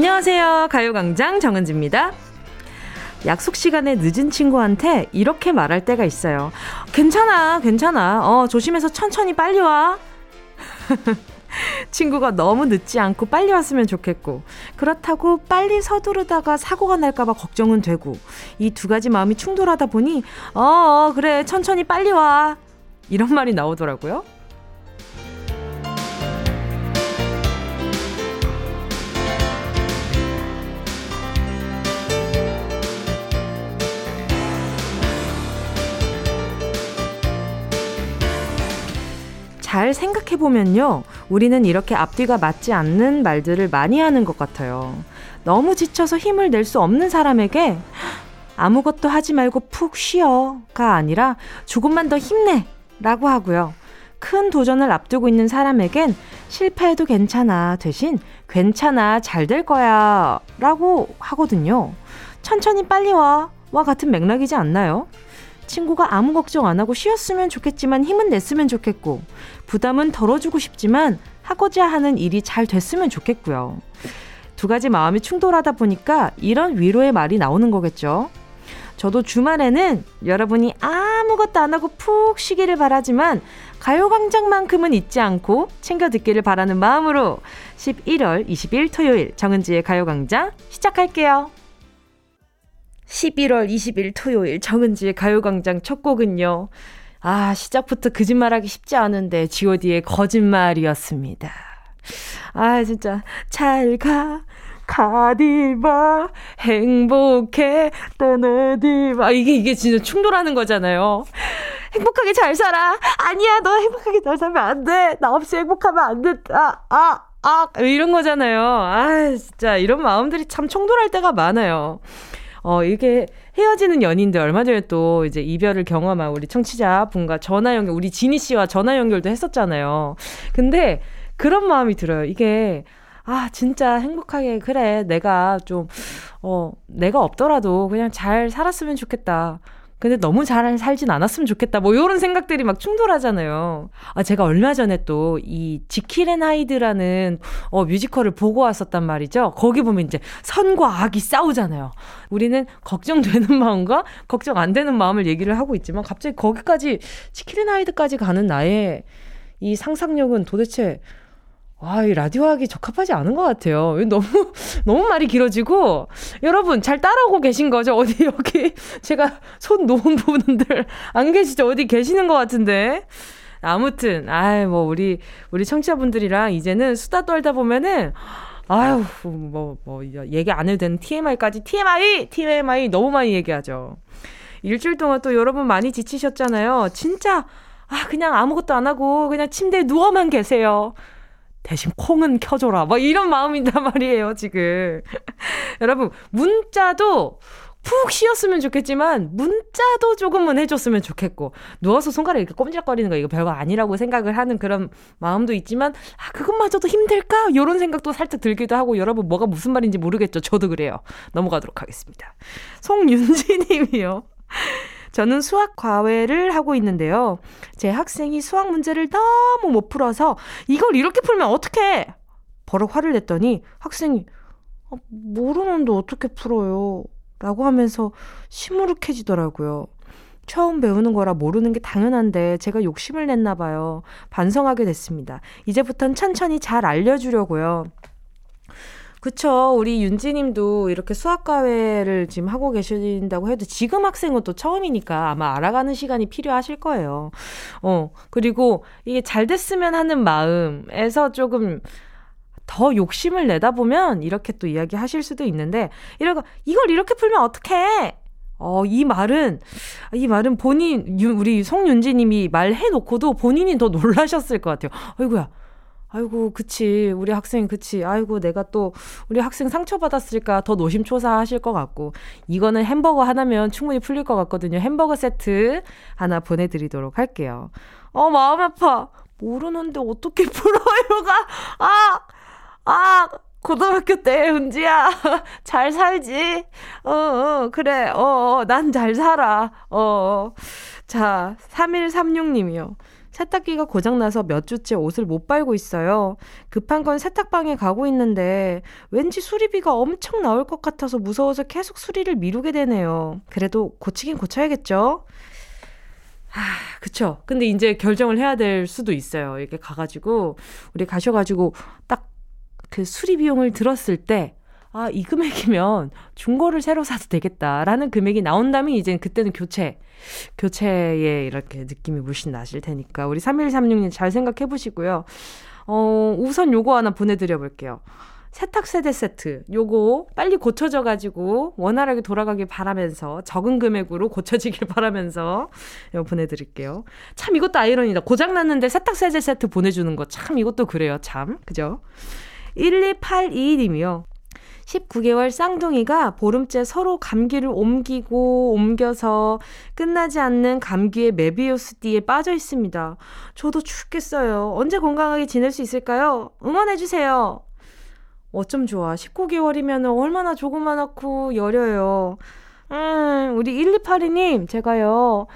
안녕하세요. 가요광장 정은지입니다. 약속 시간에 늦은 친구한테 이렇게 말할 때가 있어요. 괜찮아, 괜찮아. 어, 조심해서 천천히 빨리 와. 친구가 너무 늦지 않고 빨리 왔으면 좋겠고, 그렇다고 빨리 서두르다가 사고가 날까봐 걱정은 되고, 이 두 가지 마음이 충돌하다 보니, 어, 어, 그래, 천천히 빨리 와. 이런 말이 나오더라고요. 잘 생각해보면요. 우리는 이렇게 앞뒤가 맞지 않는 말들을 많이 하는 것 같아요. 너무 지쳐서 힘을 낼 수 없는 사람에게 아무것도 하지 말고 푹 쉬어가 아니라 조금만 더 힘내 라고 하고요. 큰 도전을 앞두고 있는 사람에겐 실패해도 괜찮아 대신 괜찮아 잘 될 거야 라고 하거든요. 천천히 빨리 와. 와 같은 맥락이지 않나요? 친구가 아무 걱정 안 하고 쉬었으면 좋겠지만 힘은 냈으면 좋겠고, 부담은 덜어주고 싶지만 하고자 하는 일이 잘 됐으면 좋겠고요. 두 가지 마음이 충돌하다 보니까 이런 위로의 말이 나오는 거겠죠. 저도 주말에는 여러분이 아무것도 안 하고 푹 쉬기를 바라지만 가요광장만큼은 잊지 않고 챙겨 듣기를 바라는 마음으로 11월 20일 토요일 정은지의 가요광장 시작할게요. 11월 20일 토요일 정은지의 가요광장 첫 곡은요. 아, 시작부터 거짓말하기 쉽지 않은데 god의 거짓말이었습니다. 아, 진짜 잘 가. 가디바 행복해 떠나디바 이게 이게 진짜 충돌하는 거잖아요. 행복하게 잘 살아. 아니야, 너 행복하게 잘 살면 안 돼. 나 없이 행복하면 안 된다. 아, 아, 이런 거잖아요. 아, 진짜 이런 마음들이 참 충돌할 때가 많아요. 어, 이게 헤어지는 연인들 얼마 전에 또 이제 이별을 경험한 우리 청취자 분과 전화 연결, 우리 지니 씨와 전화 연결도 했었잖아요. 근데 그런 마음이 들어요. 이게 아, 진짜 행복하게, 그래. 내가 좀, 어, 내가 없더라도 그냥 잘 살았으면 좋겠다. 근데 너무 잘 살진 않았으면 좋겠다. 뭐 이런 생각들이 막 충돌하잖아요. 아 제가 얼마 전에 또 이 지킬앤 하이드라는 어 뮤지컬을 보고 왔었단 말이죠. 거기 보면 이제 선과 악이 싸우잖아요. 우리는 걱정되는 마음과 걱정 안 되는 마음을 얘기를 하고 있지만 갑자기 거기까지 지킬앤 하이드까지 가는 나의 이 상상력은 도대체 와, 이 라디오 하기 적합하지 않은 것 같아요. 너무, 너무 말이 길어지고, 여러분, 잘 따라오고 계신 거죠? 어디, 여기, 제가 손 놓은 부분들 안 계시죠? 어디 계시는 것 같은데. 아무튼, 아이, 뭐, 우리, 우리 청취자분들이랑 이제는 수다 떨다 보면은, 아유, 뭐, 뭐, 얘기 안 해도 되는 TMI까지, TMI! TMI 너무 많이 얘기하죠. 일주일 동안 또 여러분 많이 지치셨잖아요. 진짜, 아, 그냥 아무것도 안 하고, 그냥 침대에 누워만 계세요. 대신 콩은 켜줘라. 뭐 이런 마음이단 말이에요, 지금. 여러분, 문자도 푹 쉬었으면 좋겠지만, 문자도 조금은 해줬으면 좋겠고, 누워서 손가락 이렇게 꼼지락거리는 거 이거 별거 아니라고 생각을 하는 그런 마음도 있지만, 아, 그것마저도 힘들까? 요런 생각도 살짝 들기도 하고, 여러분 뭐가 무슨 말인지 모르겠죠. 저도 그래요. 넘어가도록 하겠습니다. 송윤지 님이요. 저는 수학 과외를 하고 있는데요. 제 학생이 수학 문제를 너무 못 풀어서 이걸 이렇게 풀면 어떡해! 버럭 화를 냈더니 학생이 어, 모르는데 어떻게 풀어요? 라고 하면서 시무룩해지더라고요. 처음 배우는 거라 모르는 게 당연한데 제가 욕심을 냈나 봐요. 반성하게 됐습니다. 이제부턴 천천히 잘 알려주려고요. 그쵸. 우리 윤지님도 이렇게 수학과외를 지금 하고 계신다고 해도 지금 학생은 또 처음이니까 아마 알아가는 시간이 필요하실 거예요. 어, 그리고 이게 잘 됐으면 하는 마음에서 조금 더 욕심을 내다 보면 이렇게 또 이야기 하실 수도 있는데, 이러고, 이걸 이렇게 풀면 어떡해! 어, 이 말은, 이 말은 본인, 우리 송윤지님이 말해놓고도 본인이 더 놀라셨을 것 같아요. 아이고야, 아이고, 그치. 우리 학생, 그치. 아이고, 내가 또, 우리 학생 상처받았을까 더 노심초사 하실 것 같고. 이거는 햄버거 하나면 충분히 풀릴 것 같거든요. 햄버거 세트 하나 보내드리도록 할게요. 어, 마음 아파. 모르는데 어떻게 풀어요가, 아! 아! 고등학교 때, 은지야. 잘 살지? 어, 어, 그래. 어, 어, 난 잘 살아. 어, 어. 자, 3136님이요. 세탁기가 고장나서 몇 주째 옷을 못 빨고 있어요. 급한 건 세탁방에 가고 있는데 왠지 수리비가 엄청 나올 것 같아서 무서워서 계속 수리를 미루게 되네요. 그래도 고치긴 고쳐야겠죠? 아, 그쵸. 근데 이제 결정을 해야 될 수도 있어요. 이렇게 가가지고, 우리 가셔가지고, 딱 그 수리 비용을 들었을 때, 아, 이 금액이면 중고를 새로 사도 되겠다라는 금액이 나온다면 이제 그때는 교체, 교체에 이렇게 느낌이 물씬 나실 테니까 우리 3136님 잘 생각해 보시고요. 어, 우선 요거 하나 보내드려 볼게요. 세탁 세대 세트 요거 빨리 고쳐져 가지고 원활하게 돌아가길 바라면서 적은 금액으로 고쳐지길 바라면서 요 보내드릴게요. 참 이것도 아이러니다. 고장 났는데 세탁 세대 세트 보내주는 거 참 이것도 그래요. 참 그죠? 1282님이요. 19개월 쌍둥이가 보름째 서로 감기를 옮기고 옮겨서 끝나지 않는 감기의 메비우스 띠에 빠져 있습니다. 저도 죽겠어요. 언제 건강하게 지낼 수 있을까요? 응원해주세요. 어쩜 좋아. 19개월이면 얼마나 조그만하고 여려요. 음, 우리 1282님, 제가요,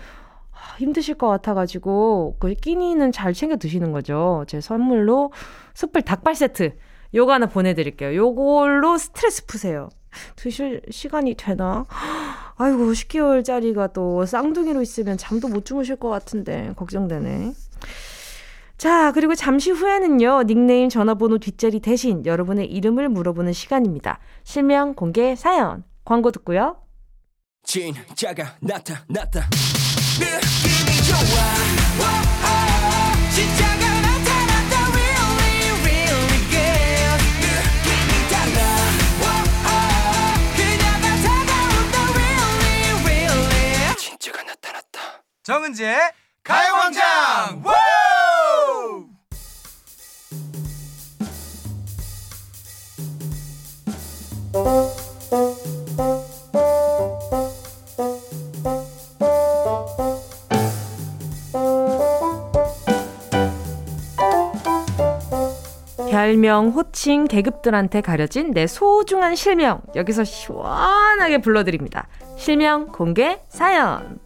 힘드실 것 같아가지고, 그 끼니는 잘 챙겨 드시는 거죠. 제 선물로 숯불 닭발 세트. 요거 하나 보내드릴게요. 요걸로 스트레스 푸세요. 드실 시간이 되나? 아이고, 10개월짜리가 또 쌍둥이로 있으면 잠도 못 주무실 것 같은데, 걱정되네. 자, 그리고 잠시 후에는요, 닉네임 전화번호 뒷자리 대신 여러분의 이름을 물어보는 시간입니다. 실명 공개 사연. 광고 듣고요. 진짜가 나타났다. 느낌이 좋아. 정은지의 가요광장 별명, 호칭, 계급들한테 가려진 내 소중한 실명 여기서 시원하게 불러드립니다. 실명 공개 사연.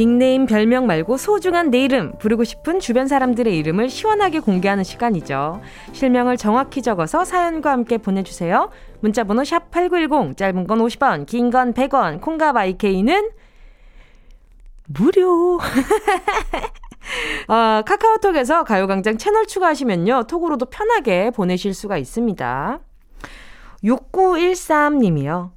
닉네임, 별명 말고 소중한 내 이름, 부르고 싶은 주변 사람들의 이름을 시원하게 공개하는 시간이죠. 실명을 정확히 적어서 사연과 함께 보내주세요. 문자번호 샵 8910, 짧은 건 50원, 긴 건 100원, 콩과 마이케이는 무료. 아, 카카오톡에서 가요광장 채널 추가하시면요. 톡으로도 편하게 보내실 수가 있습니다. 6913님이요.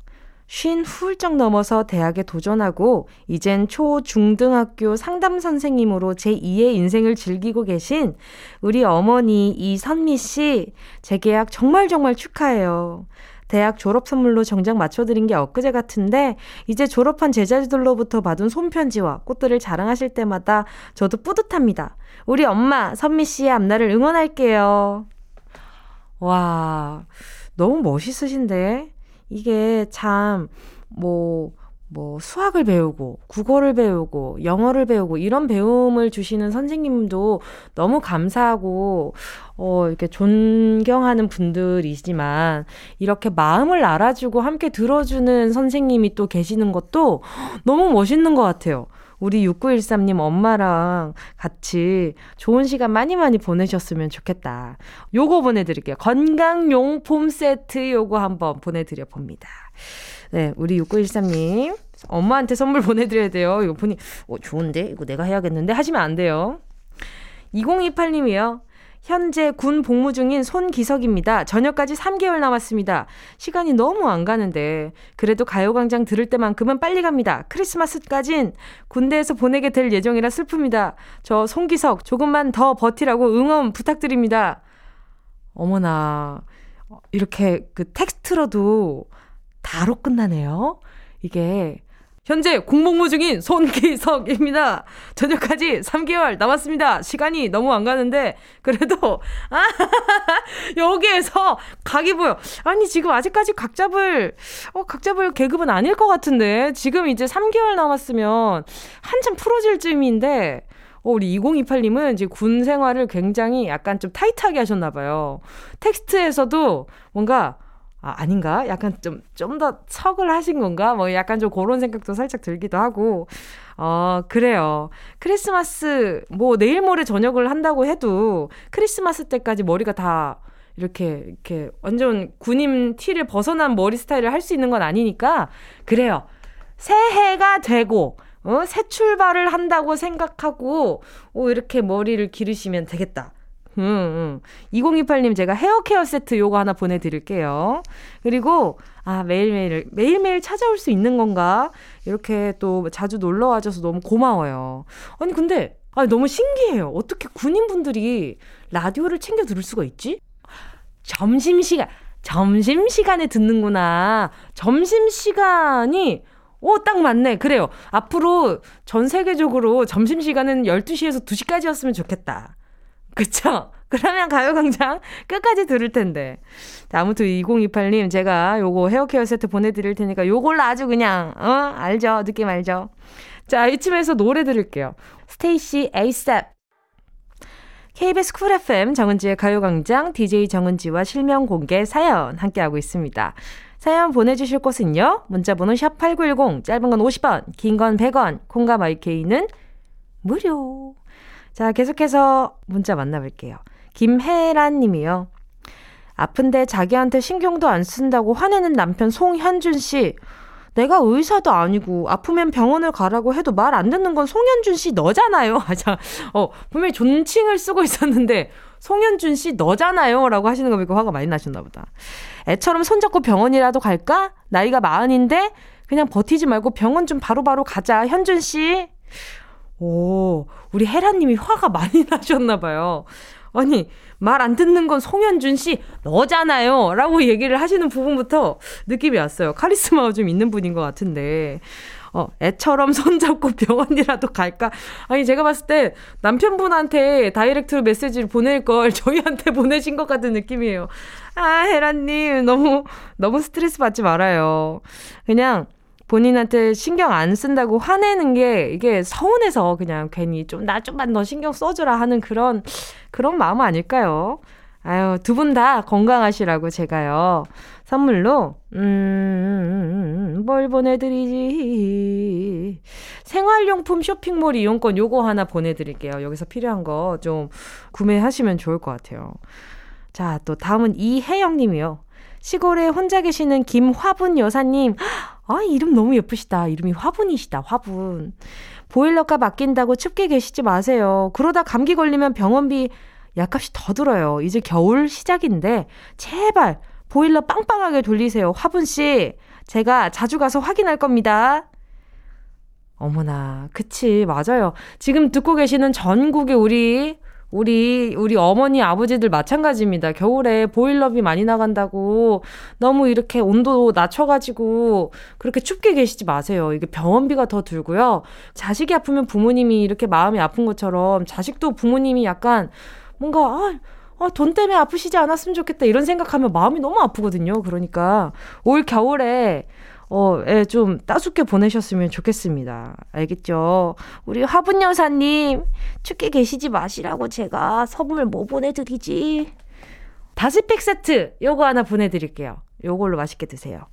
쉰 훌쩍 넘어서 대학에 도전하고 이젠 초, 중등학교 상담 선생님으로 제2의 인생을 즐기고 계신 우리 어머니 이선미 씨 재계약 정말 정말 축하해요. 대학 졸업 선물로 정장 맞춰드린 게 엊그제 같은데 이제 졸업한 제자들로부터 받은 손편지와 꽃들을 자랑하실 때마다 저도 뿌듯합니다. 우리 엄마 선미 씨의 앞날을 응원할게요. 와 너무 멋있으신데 이게 참 뭐 뭐 수학을 배우고 국어를 배우고 영어를 배우고 이런 배움을 주시는 선생님도 너무 감사하고 어 이렇게 존경하는 분들이지만 이렇게 마음을 알아주고 함께 들어주는 선생님이 또 계시는 것도 너무 멋있는 것 같아요. 우리 6913님 엄마랑 같이 좋은 시간 많이 많이 보내셨으면 좋겠다. 요거 보내드릴게요. 건강용품 세트 요거 한번 보내드려 봅니다. 네, 우리 6913님. 엄마한테 선물 보내드려야 돼요. 이거 보니, 어, 좋은데? 이거 내가 해야겠는데? 하시면 안 돼요. 2028님이요. 현재 군 복무 중인 손기석입니다. 저녁까지 3개월 남았습니다. 시간이 너무 안 가는데 그래도 가요광장 들을 때만큼은 빨리 갑니다. 크리스마스까진 군대에서 보내게 될 예정이라 슬픕니다. 저 손기석 조금만 더 버티라고 응원 부탁드립니다. 어머나 이렇게 그 텍스트로도 다로 끝나네요. 이게 현재 공복무 중인 손기석입니다. 저녁까지 3개월 남았습니다. 시간이 너무 안 가는데 그래도 아 여기에서 각이 보여. 아니 지금 아직까지 각 잡을 어 각 잡을 계급은 아닐 것 같은데 지금 이제 3개월 남았으면 한참 풀어질 쯤인데 어, 우리 2028님은 이제 군 생활을 굉장히 약간 좀 타이트하게 하셨나 봐요. 텍스트에서도 뭔가 아, 아닌가? 약간 좀, 좀 더 척을 하신 건가? 뭐 약간 좀 그런 생각도 살짝 들기도 하고. 어, 그래요. 크리스마스, 뭐 내일 모레 저녁을 한다고 해도 크리스마스 때까지 머리가 다 이렇게, 이렇게 완전 군임 티를 벗어난 머리 스타일을 할 수 있는 건 아니니까. 그래요. 새해가 되고, 어, 새 출발을 한다고 생각하고, 오, 이렇게 머리를 기르시면 되겠다. 음, 음. 2028님 제가 헤어 케어 세트 요거 하나 보내드릴게요. 그리고, 아, 매일매일, 매일매일 찾아올 수 있는 건가? 이렇게 또 자주 놀러 와줘서 너무 고마워요. 아니, 근데, 아, 너무 신기해요. 어떻게 군인분들이 라디오를 챙겨 들을 수가 있지? 점심시간, 점심시간에 듣는구나. 점심시간이 오, 딱 맞네. 그래요. 앞으로 전 세계적으로 점심시간은 12시에서 2시까지였으면 좋겠다. 그쵸? 그러면 가요광장 끝까지 들을 텐데. 자, 아무튼 2028님, 제가 요거 헤어케어 세트 보내드릴 테니까 요걸로 아주 그냥, 어? 알죠? 느낌 알죠? 자, 이쯤에서 노래 들을게요. 스테이시 ASAP. KBS 쿨 FM 정은지의 가요광장 DJ 정은지와 실명 공개 사연 함께하고 있습니다. 사연 보내주실 곳은요. 문자번호 샵8910, 짧은 건 50원, 긴 건 100원, 콩과 마이케이는 무료. 자, 계속해서 문자 만나볼게요. 김혜란 님이요. 아픈데 자기한테 신경도 안 쓴다고 화내는 남편 송현준 씨. 내가 의사도 아니고 아프면 병원을 가라고 해도 말 안 듣는 건 송현준 씨 너잖아요. 맞아. 어, 분명히 존칭을 쓰고 있었는데 송현준 씨 너잖아요. 라고 하시는 거 보니까 화가 많이 나셨나 보다. 애처럼 손잡고 병원이라도 갈까? 나이가 마흔인데 그냥 버티지 말고 병원 좀 바로바로 바로 가자. 현준 씨. 오, 우리 혜라님이 화가 많이 나셨나 봐요. 아니, 말 안 듣는 건 송현준 씨, 너잖아요. 라고 얘기를 하시는 부분부터 느낌이 왔어요. 카리스마가 좀 있는 분인 것 같은데. 어, 애처럼 손잡고 병원이라도 갈까? 아니, 제가 봤을 때 남편분한테 다이렉트로 메시지를 보낼 걸 저희한테 보내신 것 같은 느낌이에요. 아, 혜라님, 너무, 너무 스트레스 받지 말아요. 그냥, 본인한테 신경 안 쓴다고 화내는 게 이게 서운해서 그냥 괜히 좀 나 좀만 더 신경 써주라 하는 그런 그런 마음 아닐까요? 아유 두 분 다 건강하시라고 제가요. 선물로 음 뭘 보내드리지? 생활용품 쇼핑몰 이용권 요거 하나 보내드릴게요. 여기서 필요한 거 좀 구매하시면 좋을 것 같아요. 자 또 다음은 이혜영 님이요. 시골에 혼자 계시는 김화분 여사님 아, 이름 너무 예쁘시다. 이름이 화분이시다. 화분. 보일러가 맡긴다고 춥게 계시지 마세요. 그러다 감기 걸리면 병원비 약값이 더 들어요. 이제 겨울 시작인데 제발 보일러 빵빵하게 돌리세요. 화분 씨. 제가 자주 가서 확인할 겁니다. 어머나, 그치, 맞아요. 지금 듣고 계시는 전국의 우리 우리, 우리 어머니, 아버지들 마찬가지입니다. 겨울에 보일러비 많이 나간다고 너무 이렇게 온도 낮춰가지고 그렇게 춥게 계시지 마세요. 이게 병원비가 더 들고요. 자식이 아프면 부모님이 이렇게 마음이 아픈 것처럼 자식도 부모님이 약간 뭔가, 아, 아, 돈 때문에 아프시지 않았으면 좋겠다. 이런 생각하면 마음이 너무 아프거든요. 그러니까 올 겨울에 어, 예, 좀 따숩게 보내셨으면 좋겠습니다. 알겠죠? 우리 화분 여사님, 춥게 계시지 마시라고 제가 선물 뭐 보내드리지? 다스팩 세트, 요거 하나 보내드릴게요. 요걸로 맛있게 드세요.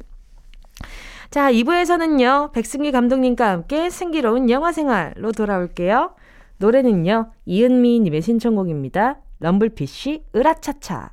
자, 2부에서는요, 백승기 감독님과 함께 승기로운 영화 생활로 돌아올게요. 노래는요, 이은미님의 신청곡입니다. 럼블피쉬, 으라차차.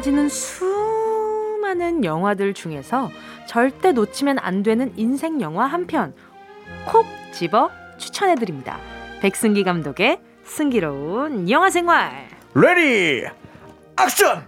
쏟아지는 수많은 영화들 중에서 절대 놓치면 안 되는 인생 영화 한 편 콕 집어 추천해 드립니다. 백승기 감독의 승기로운 영화 생활. Ready action!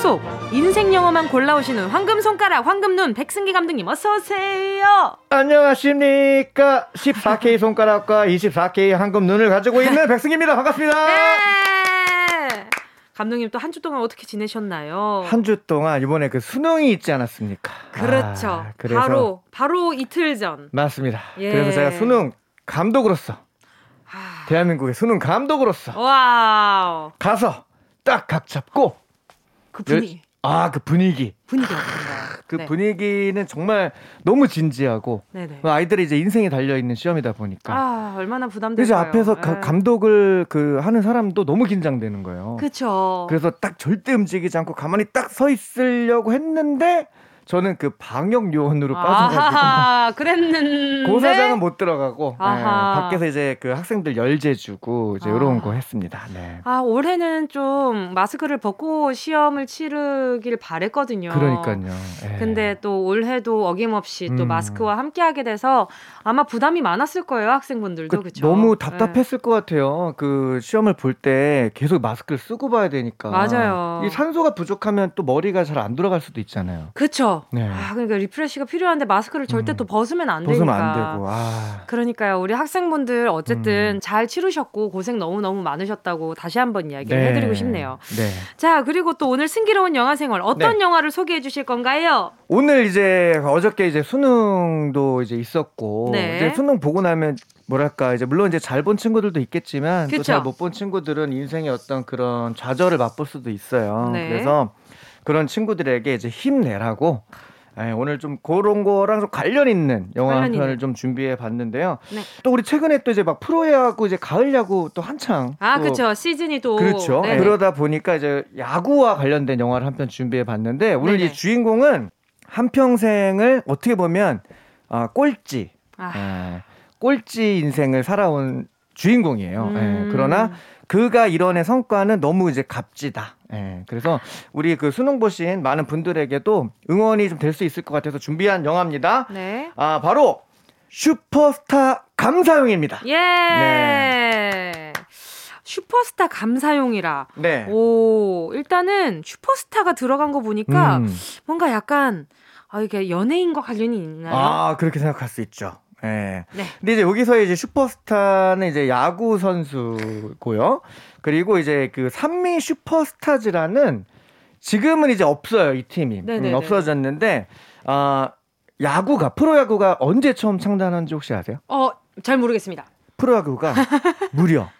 쏙쏙 인생 영화만 골라오시는 황금 손가락 황금 눈 백승기 감독님 어서 오세요. 안녕하십니까 14K 손가락과 24K 황금 눈을 가지고 있는 백승기입니다. 반갑습니다. 네. 감독님 또 한 주 동안 어떻게 지내셨나요? 한 주 동안 이번에 그 수능이 있지 않았습니까? 그렇죠. 아, 그래서 바로 바로 이틀 전. 맞습니다. 예. 그래서 제가 수능 감독으로서 아, 대한민국의 수능 감독으로서 와우. 가서 딱 각 잡고 그 분위기 아 그 분위기 분위기 어떤가요? 그 네. 분위기는 정말 너무 진지하고 네네. 아이들이 이제 인생이 달려 있는 시험이다 보니까 아 얼마나? 그래서 앞에서 가- 예. 감독을 그 하는 사람도 너무 긴장되는 거예요. 그쵸. 그래서 딱 절대 움직이지 않고 가만히 딱 서 있으려고 했는데 저는 그 방역 요원으로 빠져가지고 아하, 그랬는데. 고사장은 못 들어가고 예, 아하. 밖에서 이제 그 학생들 열재 주고 이제 아. 이런 거 했습니다. 네. 아, 올해는 좀 마스크를 벗고 시험을 치르길 바랬거든요. 그러니까요. 예. 근데 또 올해도 어김없이 또 음. 마스크와 함께 하게 돼서 아마 부담이 많았을 거예요, 학생분들도. 그 그렇죠. 너무 답답했을 것 같아요. 그 시험을 볼 때 계속 마스크를 쓰고 봐야 되니까. 맞아요. 이 산소가 부족하면 또 머리가 잘 안 돌아갈 수도 있잖아요. 그렇죠. 네. 아, 그러니까 refresh가 필요한데 마스크를 절대 음. 또 벗으면 안 벗으면 되니까. 안 되고. 아. 그러니까요. 우리 학생분들 어쨌든 음. 잘 치르셨고 고생 너무너무 많으셨다고 다시 한번 이야기를 네. 해드리고 싶네요. 네. 자, 그리고 또 오늘 승기로운 영화 생활 어떤 네. 영화를 소개해 주실 건가요? 오늘 이제 어저께 이제 수능도 이제 있었고 네. 이제 수능 보고 나면 뭐랄까 이제 물론 이제 잘 본 친구들도 있겠지만 또. 잘 못 본 친구들은 인생의 어떤 그런 좌절을 맛볼 수도 있어요. 네. 그래서 그런 친구들에게 이제 힘내라고 예, 오늘 좀 그런 거랑 좀 관련 있는 영화 한 관련 편을 있는. 좀 준비해 봤는데요. 네. 또 우리 최근에 또 이제 막 프로야구 이제 가을 야구 또 한창 아, 또 그렇죠. 시즌이 또 그렇죠. 네네. 그러다 보니까 이제 야구와 관련된 영화를 한 편 준비해 봤는데 오늘 네네. 이 주인공은 한 평생을 어떻게 보면 아, 꼴찌, 아, 예, 꼴찌 인생을 살아온 주인공이에요. 음. 예, 그러나 그가 이뤄낸 성과는 너무 이제 값지다. 예, 그래서 우리 그 수능 보신 많은 분들에게도 응원이 좀 될 수 있을 것 같아서 준비한 영화입니다. 네. 아, 바로 슈퍼스타 감사용입니다. 예. 네. 슈퍼스타 감사용이라. 네. 오, 일단은 슈퍼스타가 들어간 거 보니까 음. 뭔가 약간 아 이게 연예인과 관련이 있나요? 아, 그렇게 생각할 수 있죠. 예. 네. 근데 이제 여기서 이제 슈퍼스타는 이제 야구 선수고요. 그리고 이제 그 산미 슈퍼스타즈라는 지금은 이제 없어요, 이 팀이. 음, 없어졌는데 아, 야구가 프로야구가 언제 처음 창단한지 혹시 아세요? 어, 잘 모르겠습니다. 프로야구가 무려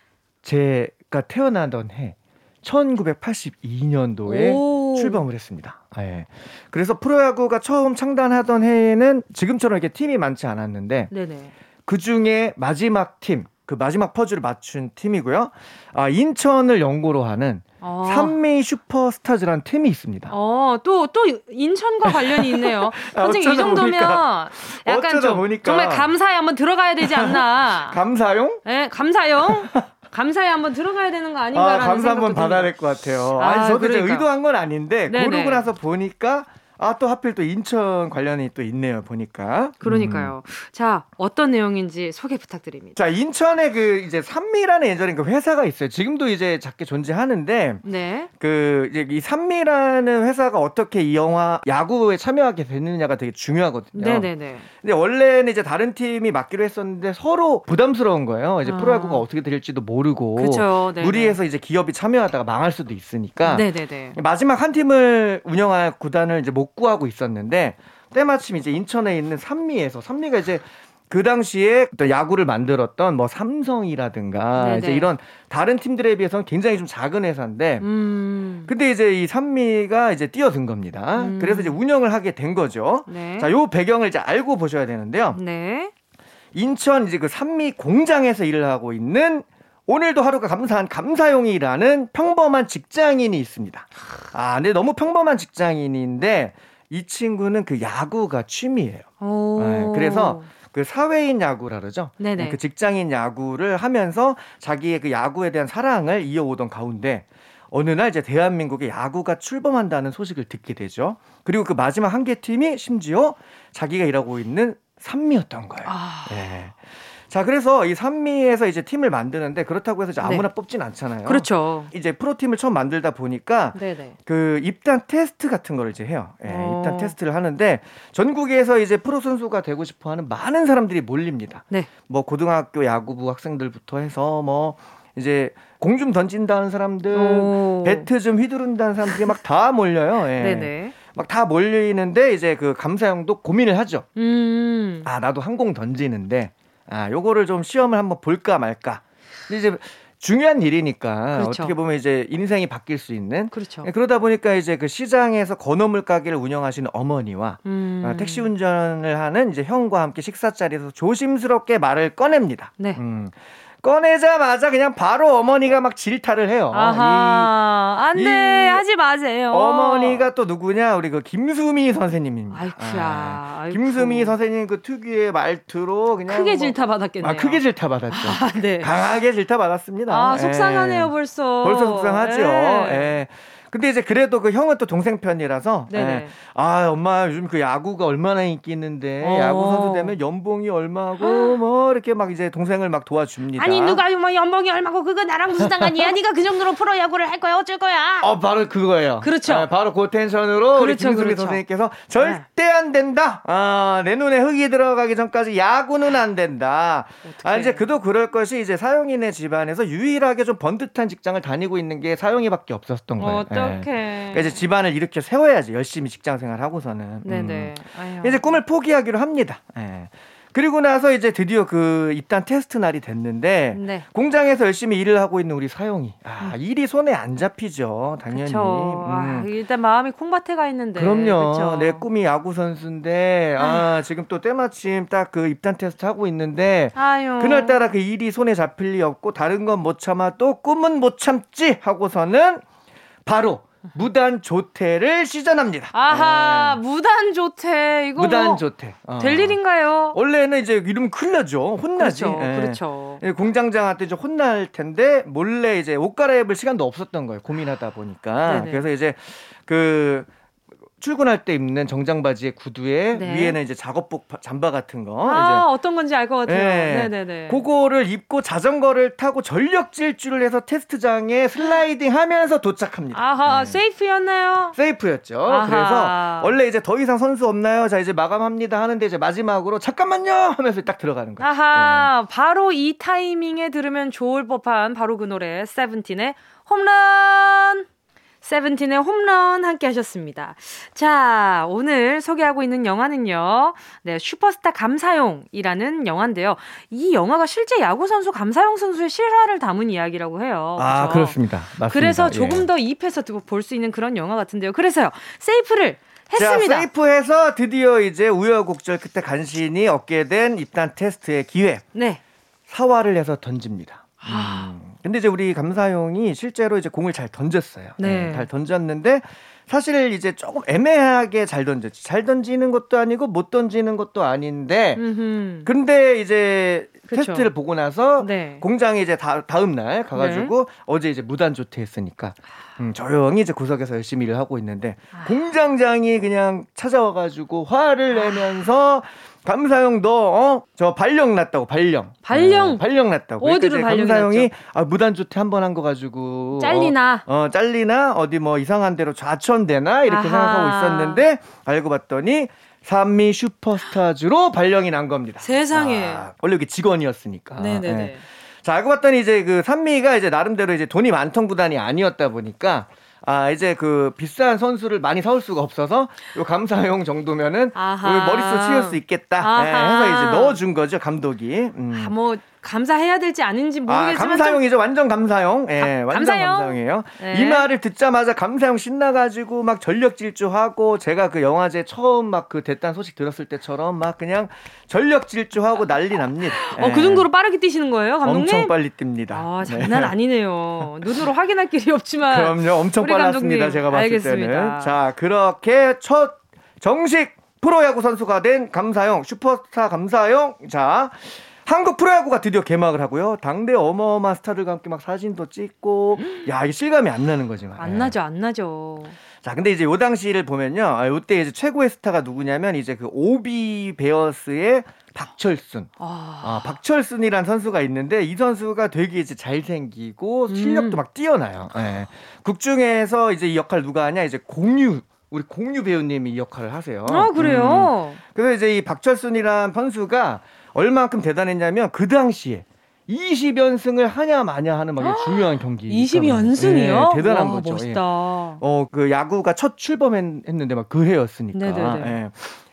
제가 태어나던 해 1982년도에 오. 출범을 했습니다. 예. 그래서 프로야구가 처음 창단하던 해에는 지금처럼 이렇게 팀이 많지 않았는데 네네. 그 중에 마지막 팀, 그 마지막 퍼즐을 맞춘 팀이고요. 아, 인천을 연고로 하는 어. 산미 슈퍼스타즈라는 팀이 있습니다. 어, 또, 또 인천과 관련이 있네요. 아, 선생님, 이 정도면 보니까. 약간 좀 보니까. 정말 감사에 한번 들어가야 되지 않나. 감사용? 예, 감사용? 감사에 한번 들어가야 되는 거 아, 아닌가라는 감사 한번 받아야. 될 것 같아요. 아, 아니, 저도 그러니까. 의도한 건 아닌데, 네네. 고르고 나서 보니까, 아, 또 하필 또 인천 관련이 또 있네요, 보니까. 그러니까요. 자, 어떤 내용인지 소개 부탁드립니다. 자, 인천에 그 이제 산미라는 예전에 그 회사가 있어요. 지금도 이제 작게 존재하는데, 네. 그 이제 이 산미라는 회사가 어떻게 이 영화 야구에 참여하게 됐느냐가 되게 중요하거든요. 네네네. 근데 원래는 이제 다른 팀이 맡기로 했었는데 서로 부담스러운 거예요. 이제 아. 프로야구가 어떻게 될지도 모르고 그쵸. 네네. 무리해서 이제 기업이 참여하다가 망할 수도 있으니까 네네네. 마지막 한 팀을 운영할 구단을 이제 못 구하고 있었는데 때마침 이제 인천에 있는 산미에서 산미가 이제 그 당시에 또 야구를 만들었던 뭐 삼성이라든가 네네. 이제 이런 다른 팀들에 비해서는 굉장히 좀 작은 회사인데 음. 근데 이제 이 산미가 이제 뛰어든 겁니다. 음. 그래서 이제 운영을 하게 된 거죠. 네. 자, 요 배경을 이제 알고 보셔야 되는데요. 네. 인천 이제 그 산미 공장에서 일을 하고 있는 오늘도 하루가 감사한 감사용이라는 평범한 직장인이 있습니다. 아, 근데 너무 평범한 직장인인데 이 친구는 그 야구가 취미예요. 오. 네, 그래서 그 사회인 야구라 그러죠. 네네. 그 직장인 야구를 하면서 자기의 그 야구에 대한 사랑을 이어오던 가운데 어느 날 이제 대한민국의 야구가 출범한다는 소식을 듣게 되죠. 그리고 그 마지막 한 개 팀이 심지어 자기가 일하고 있는 산미였던 거예요. 아... 네. 자, 그래서 이 산미에서 이제 팀을 만드는데 그렇다고 해서 이제 아무나 네. 뽑진 않잖아요. 그렇죠. 이제 프로팀을 처음 만들다 보니까 네네. 그 입단 테스트 같은 걸 이제 해요. 예, 어. 입단 테스트를 하는데 전국에서 이제 프로 선수가 되고 싶어 하는 많은 사람들이 몰립니다. 네. 뭐 고등학교 야구부 학생들부터 해서 뭐 이제 공 좀 던진다는 사람들, 오. 배트 좀 휘두른다는 사람들이 막 다 몰려요. 예. 네네. 막다 몰리는데 이제 그 감사형도 고민을 하죠. 음. 아 나도 한공 던지는데 아, 요거를 좀 시험을 한번 볼까 말까. 이제 중요한 일이니까 그렇죠. 어떻게 보면 이제 인생이 바뀔 수 있는 그렇죠. 네, 그러다 보니까 이제 그 시장에서 건어물 가게를 운영하시는 어머니와 음. 어, 택시 운전을 하는 이제 형과 함께 식사 자리에서 조심스럽게 말을 꺼냅니다. 네. 음. 꺼내자마자 그냥 바로 어머니가 막 질타를 해요. 아하, 안 돼, 하지 마세요. 어머니가 또 누구냐? 우리 그 김수미 선생님입니다. 아이쿠야. 아, 아이쿠. 김수미 선생님 그 특유의 말투로 그냥 크게 뭐, 질타 받았겠네요. 아, 크게 질타 받았죠. 아, 네. 강하게 질타 받았습니다. 아, 속상하네요, 예. 벌써. 벌써 속상하죠. 예. 예. 근데 이제 그래도 그 형은 또 동생 편이라서 예. 아 엄마 요즘 그 야구가 얼마나 인기 있는데 어. 야구 선수 되면 연봉이 얼마고 뭐 이렇게 막 이제 동생을 막 도와줍니다. 아니 누가 뭐 연봉이 얼마고 그거 나랑 무슨 상관이야? 네가 그 정도로 프로 야구를 할 거야 어쩔 거야? 어 바로 그거예요. 그렇죠. 네, 바로 그 텐션으로 그렇죠, 우리 김수미 그렇죠. 선생님께서 절대 안 된다. 아내 눈에 흙이 들어가기 전까지 야구는 안 된다. 어떡해. 아 이제 그도 그럴 것이 이제 사용인의 집안에서 유일하게 좀 번듯한 직장을 다니고 있는 게 사용이밖에 없었던 거예요. 어, 어떡해. 그러니까 이제 집안을 일으켜 세워야지 열심히 직장 생활 하고서는. 네네. 음. 이제 꿈을 포기하기로 합니다. 예. 그리고 나서 이제 드디어 그 입단 테스트 날이 됐는데 네. 공장에서 열심히 일을 하고 있는 우리 사용이 아 음. 일이 손에 안 잡히죠 당연히 음. 아, 일단 마음이 콩밭에 가 있는데 그럼요 그쵸? 내 꿈이 야구 선수인데 아 지금 또 때마침 딱 그 입단 테스트 하고 있는데 아유. 그날따라 그 일이 손에 잡힐 리 없고 다른 건 못 참아 또 꿈은 못 참지 하고서는 바로 무단 조퇴를 시전합니다. 아하, 네. 무단 조퇴 이거 무단 뭐 조퇴 어. 될 일인가요? 원래는 이제 이름 큰일 나죠. 혼나지. 그렇죠. 네. 그렇죠. 예, 공장장한테 이제 혼날 텐데 몰래 이제 옷 갈아입을 시간도 없었던 거예요. 고민하다 보니까. 네네. 그래서 이제 그 출근할 때 입는 정장 바지의 구두에 네. 위에는 이제 작업복 잠바 같은 거. 아, 이제. 어떤 건지 알 것 같아요. 네. 네네 그거를 입고 자전거를 타고 전력 질주를 해서 테스트장에 슬라이딩 하면서 도착합니다. 아하, 네. 세이프였나요? 세이프였죠. 아하. 그래서 원래 이제 더 이상 선수 없나요? 자, 이제 마감합니다 하는데 이제 마지막으로 잠깐만요 하면서 딱 들어가는 거예요. 아하, 네. 바로 이 타이밍에 들으면 좋을 법한 바로 그 노래 세븐틴의 홈런! 세븐틴의 홈런 함께 하셨습니다. 자, 오늘 소개하고 있는 영화는요. 네, 슈퍼스타 감사용이라는 영화인데요. 이 영화가 실제 야구 선수 감사용 선수의 실화를 담은 이야기라고 해요. 아, 그렇죠? 그렇습니다. 맞습니다. 그래서 조금 예. 더 이입해서 볼 수 있는 그런 영화 같은데요. 그래서요. 세이프를 했습니다. 자, 세이프해서 드디어 이제 우여곡절 끝에 간신히 얻게 된 입단 테스트의 기회. 네. 사활을 해서 던집니다. 음. 근데 이제 우리 감사용이 실제로 이제 공을 잘 던졌어요. 네. 네. 잘 던졌는데 사실 이제 조금 애매하게 잘 던졌지. 잘 던지는 것도 아니고 못 던지는 것도 아닌데. 음흠. 근데 이제 그쵸. 테스트를 보고 나서 네. 공장에 이제 다, 다음 날 가가지고 네. 어제 이제 무단 조퇴했으니까 음, 조용히 이제 구석에서 열심히 일을 하고 있는데 아. 공장장이 그냥 찾아와가지고 화를 내면서 아. 감사형 너어저 발령 났다고 발령 발령 네, 발령 났다고 어디로 그러니까 감사형이 아 무단 조퇴 한 번 한 거 가지고 잘리나 어, 어, 잘리나 어디 뭐 이상한 데로 좌천되나 이렇게 아하. 생각하고 있었는데 알고 봤더니 산미 슈퍼스타즈로 발령이 난 겁니다. 세상에 아, 원래 여기 직원이었으니까. 네네네. 네. 자 알고 봤더니 이제 그 산미가 이제 나름대로 이제 돈이 많던 구단이 아니었다 보니까 아 이제 그 비싼 선수를 많이 사올 수가 없어서 요 감사용 정도면은 머릿속 치울 수 있겠다 네, 해서 이제 넣어준 거죠 감독이. 음. 아, 뭐 감사해야 될지 아닌지 모르겠지만 아, 감사용이죠. 완전 감사용. 예, 네, 완전 감사용? 감사용이에요. 네. 이 말을 듣자마자 감사용 신나가지고 막 전력 질주하고 제가 그 영화제 처음 막그 됐다는 소식 들었을 때처럼 막 그냥 전력 질주하고 난리 납니다. 예. 어, 그 정도로 빠르게 뛰시는 거예요, 감독님? 엄청 빨리 뜁니다. 아, 장난 네. 아니네요. 눈으로 확인할 길이 없지만. 그럼요, 엄청 빨랐습니다. 제가 봤을 알겠습니다. 때는. 자, 그렇게 첫 정식 프로야구 선수가 된 감사용 슈퍼스타 감사용 자. 한국 프로야구가 드디어 개막을 하고요. 당대 어마어마한 스타들과 함께 막 사진도 찍고, 야, 이게 실감이 안 나는 거지만. 안 나죠, 안 나죠. 자, 근데 이제 요 당시를 보면요. 아, 요때 이제 최고의 스타가 누구냐면 이제 그 오비 베어스의 박철순. 아, 아 박철순이란 선수가 있는데 이 선수가 되게 이제 잘생기고 실력도 음. 막 뛰어나요. 예. 극 중에서 이제 이 역할 누가 하냐? 이제 공유 우리 공유 배우님이 이 역할을 하세요. 아, 그래요? 음. 그래서 이제 이 박철순이란 선수가 얼마만큼 대단했냐면 그 당시에 20연승을 하냐 마냐 하는 막 중요한 경기. 20연승이요? 네, 대단한 와, 거죠. 멋있다. 예. 어, 그 야구가 첫 출범했는데 막 그 해였으니까. 예.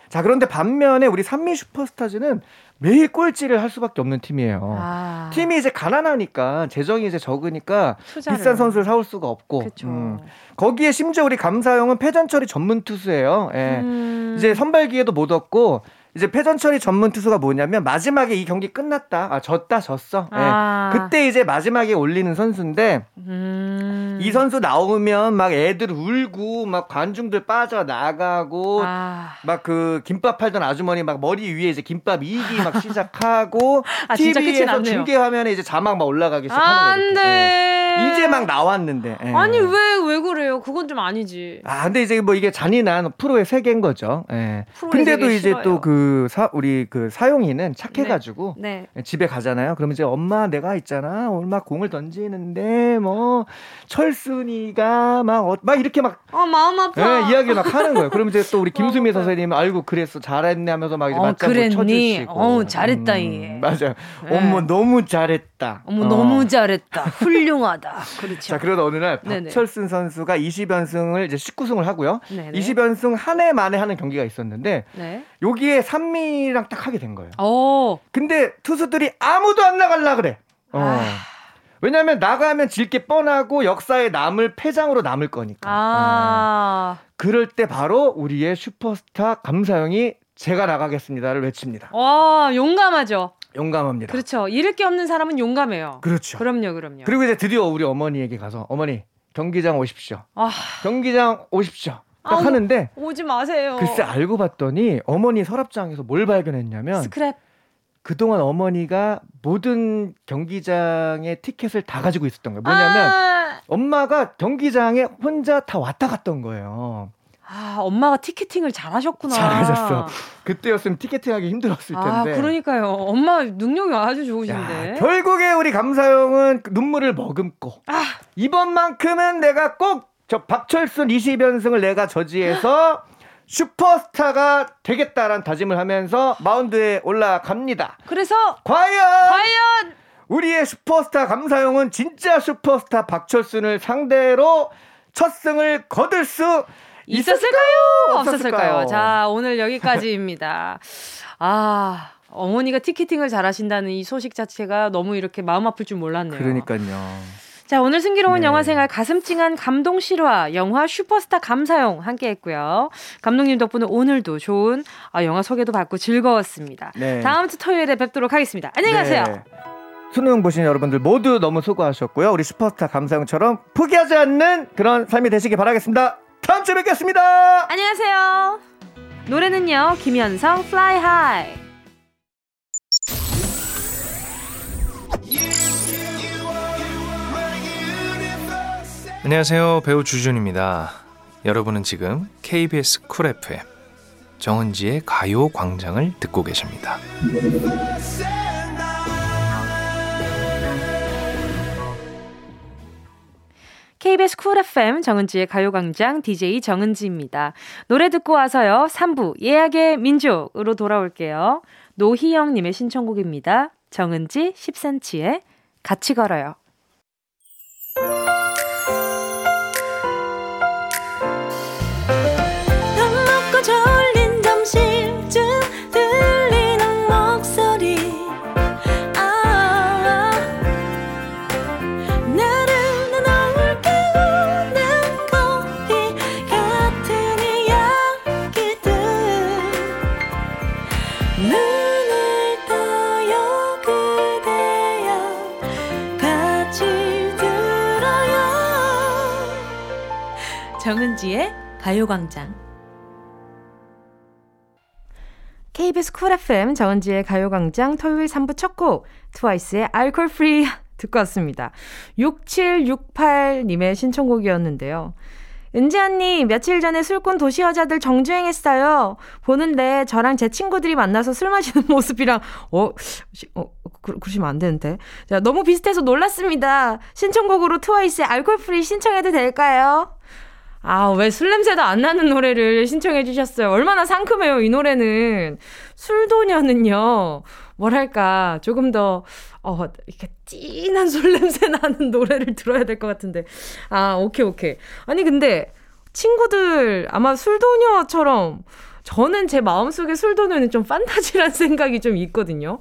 자, 그런데 반면에 우리 산미 슈퍼스타즈는 매일 꼴찌를 할 수밖에 없는 팀이에요. 아. 팀이 이제 가난하니까 재정이 이제 적으니까 투자를. 비싼 선수를 사올 수가 없고. 음. 거기에 심지어 우리 감사용은 패전 처리 전문 투수예요. 예. 음. 이제 선발 기회도 못 얻고 이제 패전 처리 전문 투수가 뭐냐면 마지막에 이 경기 끝났다. 아, 졌다, 졌어. 예. 아. 그때 이제 마지막에 올리는 선수인데 음. 이 선수 나오면 막 애들 울고 막 관중들 빠져 나가고 아. 막그 김밥 팔던 아주머니 막 머리 위에 이제 김밥 이기 막 시작하고 아, TV에서 중계 화면에 이제 자막 막 올라가기 시작하는 거예요. 예. 이제 막 나왔는데. 예. 아니 왜 왜 그래요? 그건 좀 아니지. 아 근데 이제 뭐 이게 잔인한 프로의 세계인 거죠. 예. 근데도 이제 또그 그 사, 우리 그 사용이는 착해가지고 네. 네. 집에 가잖아요. 그러면 이제 엄마 내가 있잖아. 막 공을 던지는데 뭐 철순이가 막, 어, 막 이렇게 막. 어, 마음 아파. 네, 이야기를 막 하는 거예요. 그러면 이제 또 우리 김수미 선생님 알고 그랬어. 잘했네 하면서 막 이제 어, 맞장구 쳐주시고. 어, 잘했다, 음, 얘. 맞아요. 네. 어머, 너무 잘했다. 어머, 어. 너무 잘했다. 훌륭하다. 그렇죠. 자, 그러다 어느 날 박철순 선수가 20연승을 이제 19승을 하고요. 네네. 20연승 한 해 만에 하는 경기가 있었는데 네. 여기에 산미랑 딱 하게 된 거예요. 오. 어. 근데 투수들이 아무도 안 나갈라 그래. 어. 아. 왜냐하면 나가면 질 게 뻔하고 역사에 남을 패장으로 남을 거니까. 아. 어. 그럴 때 바로 우리의 슈퍼스타 감사형이 제가 나가겠습니다를 외칩니다. 와 용감하죠. 용감합니다. 그렇죠. 잃을 게 없는 사람은 용감해요. 그렇죠. 그럼요, 그럼요. 그리고 이제 드디어 우리 어머니에게 가서 어머니 경기장 오십시오. 아. 경기장 오십시오. 딱 아, 하는데 오지 마세요. 글쎄 알고 봤더니 어머니 서랍장에서 뭘 발견했냐면 스크랩. 그동안 어머니가 모든 경기장의 티켓을 다 가지고 있었던 거예요. 뭐냐면 아~ 엄마가 경기장에 혼자 다 왔다 갔던 거예요. 아, 엄마가 티켓팅을 잘하셨구나. 잘하셨어. 그때였으면 티켓팅하기 힘들었을 아, 텐데. 아, 그러니까요. 엄마 능력이 아주 좋으신데. 야, 결국에 우리 감사형은 눈물을 머금고 아. 이번만큼은 내가 꼭 저 박철순 20연승을 내가 저지해서 슈퍼스타가 되겠다라는 다짐을 하면서 마운드에 올라갑니다. 그래서 과연 과연 우리의 슈퍼스타 감사용은 진짜 슈퍼스타 박철순을 상대로 첫 승을 거둘 수 있었을까요? 없었을까요? 자, 오늘 여기까지입니다. 아, 어머니가 티켓팅을 잘하신다는 이 소식 자체가 너무 이렇게 마음 아플 줄 몰랐네요. 그러니까요. 자, 오늘 승기로운 네. 영화 생활 가슴 찡한 감동 실화 영화 슈퍼스타 감사용 함께 했고요. 감독님 덕분에 오늘도 좋은 아, 영화 소개도 받고 즐거웠습니다. 네. 다음 주 토요일에 뵙도록 하겠습니다. 안녕히 네. 가세요. 네. 수능 보신 여러분들 모두 너무 수고하셨고요. 우리 슈퍼스타 감사용처럼 포기하지 않는 그런 삶이 되시길 바라겠습니다. 다음 주에 뵙겠습니다. 안녕하세요. 노래는요. 김현성 Fly High. 안녕하세요. 배우 주준입니다. 여러분은 지금 KBS 쿨 FM 정은지의 가요 광장을 듣고 계십니다. KBS 쿨 FM 정은지의 가요광장 DJ 정은지입니다. 노래 듣고 와서요. 3부 예약의 민족으로 돌아올게요. 노희영님의 신청곡입니다. 정은지 10cm의 같이 걸어요. 정은지의 가요광장 KBS 쿨 FM 정은지의 가요광장 토요일 3부 첫 곡 트와이스의 Alcohol-Free 듣고 왔습니다. 6768님의 신청곡이었는데요. 은지 언니, 며칠 전에 술꾼 도시 여자들 정주행했어요. 보는데 저랑 제 친구들이 만나서 술 마시는 모습이랑, 어, 어 그, 그러시면 안 되는데. 자, 너무 비슷해서 놀랐습니다. 신청곡으로 트와이스의 Alcohol-Free 신청해도 될까요? 아, 왜 술 냄새도 안 나는 노래를 신청해 주셨어요. 얼마나 상큼해요, 이 노래는. 술도녀는요, 뭐랄까, 조금 더, 어, 이렇게 진한 술 냄새 나는 노래를 들어야 될 것 같은데. 아, 오케이, 오케이. 아니, 근데, 친구들, 아마 술도녀처럼, 저는 제 마음속에 술도녀는 좀 판타지란 생각이 좀 있거든요.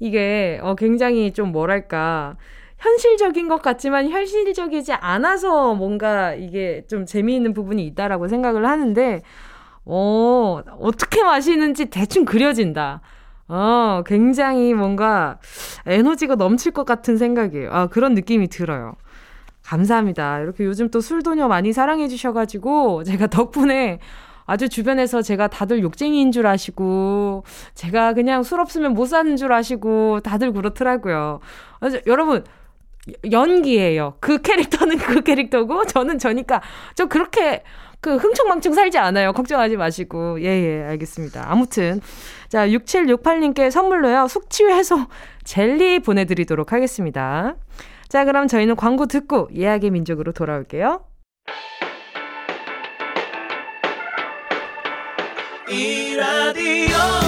이게, 어, 굉장히 좀 뭐랄까, 현실적인 것 같지만 현실적이지 않아서 뭔가 이게 좀 재미있는 부분이 있다라고 생각을 하는데, 어, 어떻게 마시는지 대충 그려진다. 어, 굉장히 뭔가 에너지가 넘칠 것 같은 생각이에요. 아, 그런 느낌이 들어요. 감사합니다. 이렇게 요즘 또 술도녀 많이 사랑해 주셔가지고, 제가 덕분에 아주 주변에서 제가 다들 욕쟁이인 줄 아시고, 제가 그냥 술 없으면 못 사는 줄 아시고, 다들 그렇더라고요. 아, 여러분, 연기예요. 그 캐릭터는 그 캐릭터고 저는 저니까 저 그렇게 그 흥청망청 살지 않아요. 걱정하지 마시고. 예, 예, 알겠습니다. 아무튼. 자, 6768님께 선물로요. 숙취 해소 젤리 보내드리도록 하겠습니다. 자, 그럼 저희는 광고 듣고 예약의 민족으로 돌아올게요. 이 라디오